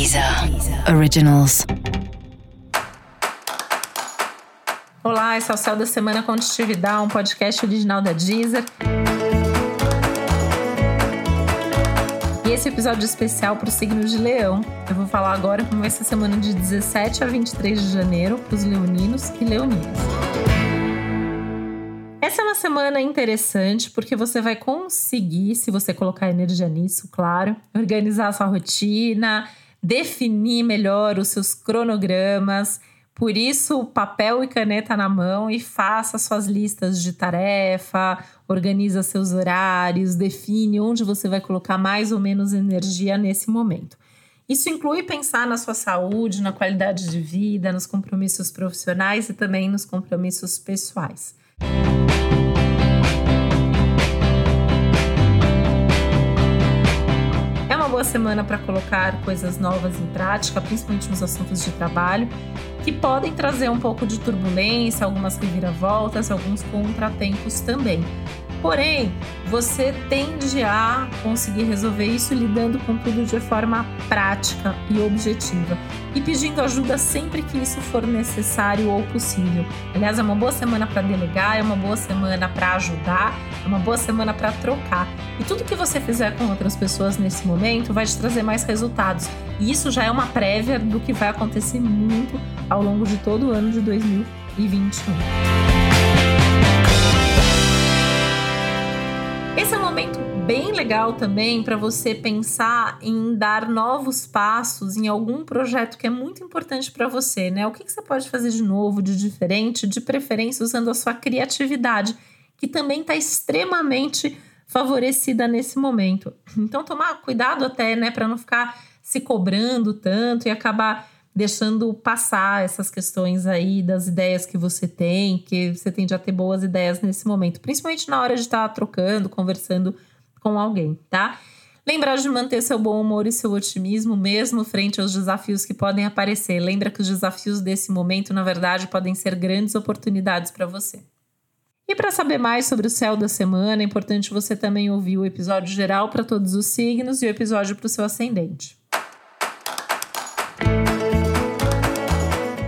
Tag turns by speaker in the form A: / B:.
A: Deezer Originals.
B: Olá, esse é o Céu da Semana Contitividade, um podcast original da Deezer. E esse episódio especial para o signo de Leão. Eu vou falar agora como vai ser a semana de 17 a 23 de janeiro para os leoninos e leoninas. Essa é uma semana interessante porque você vai conseguir, se você colocar energia nisso, claro, organizar a sua rotina, definir melhor os seus cronogramas. Por isso, papel e caneta na mão e faça suas listas de tarefa, organiza seus horários, define onde você vai colocar mais ou menos energia nesse momento. Isso inclui pensar na sua saúde, na qualidade de vida, nos compromissos profissionais e também nos compromissos pessoais. Boa semana para colocar coisas novas em prática, principalmente nos assuntos de trabalho, que podem trazer um pouco de turbulência, algumas reviravoltas, alguns contratempos também. Porém, você tende a conseguir resolver isso lidando com tudo de forma prática e objetiva e pedindo ajuda sempre que isso for necessário ou possível. Aliás, é uma boa semana para delegar, é uma boa semana para ajudar, é uma boa semana para trocar. E tudo que você fizer com outras pessoas nesse momento vai te trazer mais resultados. E isso já é uma prévia do que vai acontecer muito ao longo de todo o ano de 2021. Esse é um momento bem legal também para você pensar em dar novos passos em algum projeto que é muito importante para você, né? O que, que você pode fazer de novo, de diferente, de preferência usando a sua criatividade, que também está extremamente favorecida nesse momento. Então, tomar cuidado até, né, para não ficar se cobrando tanto e acabar deixando passar essas questões aí das ideias que você tem, que você tende a ter boas ideias nesse momento, principalmente na hora de estar tá trocando, conversando com alguém, tá? Lembrar de manter seu bom humor e seu otimismo mesmo frente aos desafios que podem aparecer. Lembra que os desafios desse momento, na verdade, podem ser grandes oportunidades para você. E para saber mais sobre o céu da semana, é importante você também ouvir o episódio geral para todos os signos e o episódio para o seu ascendente.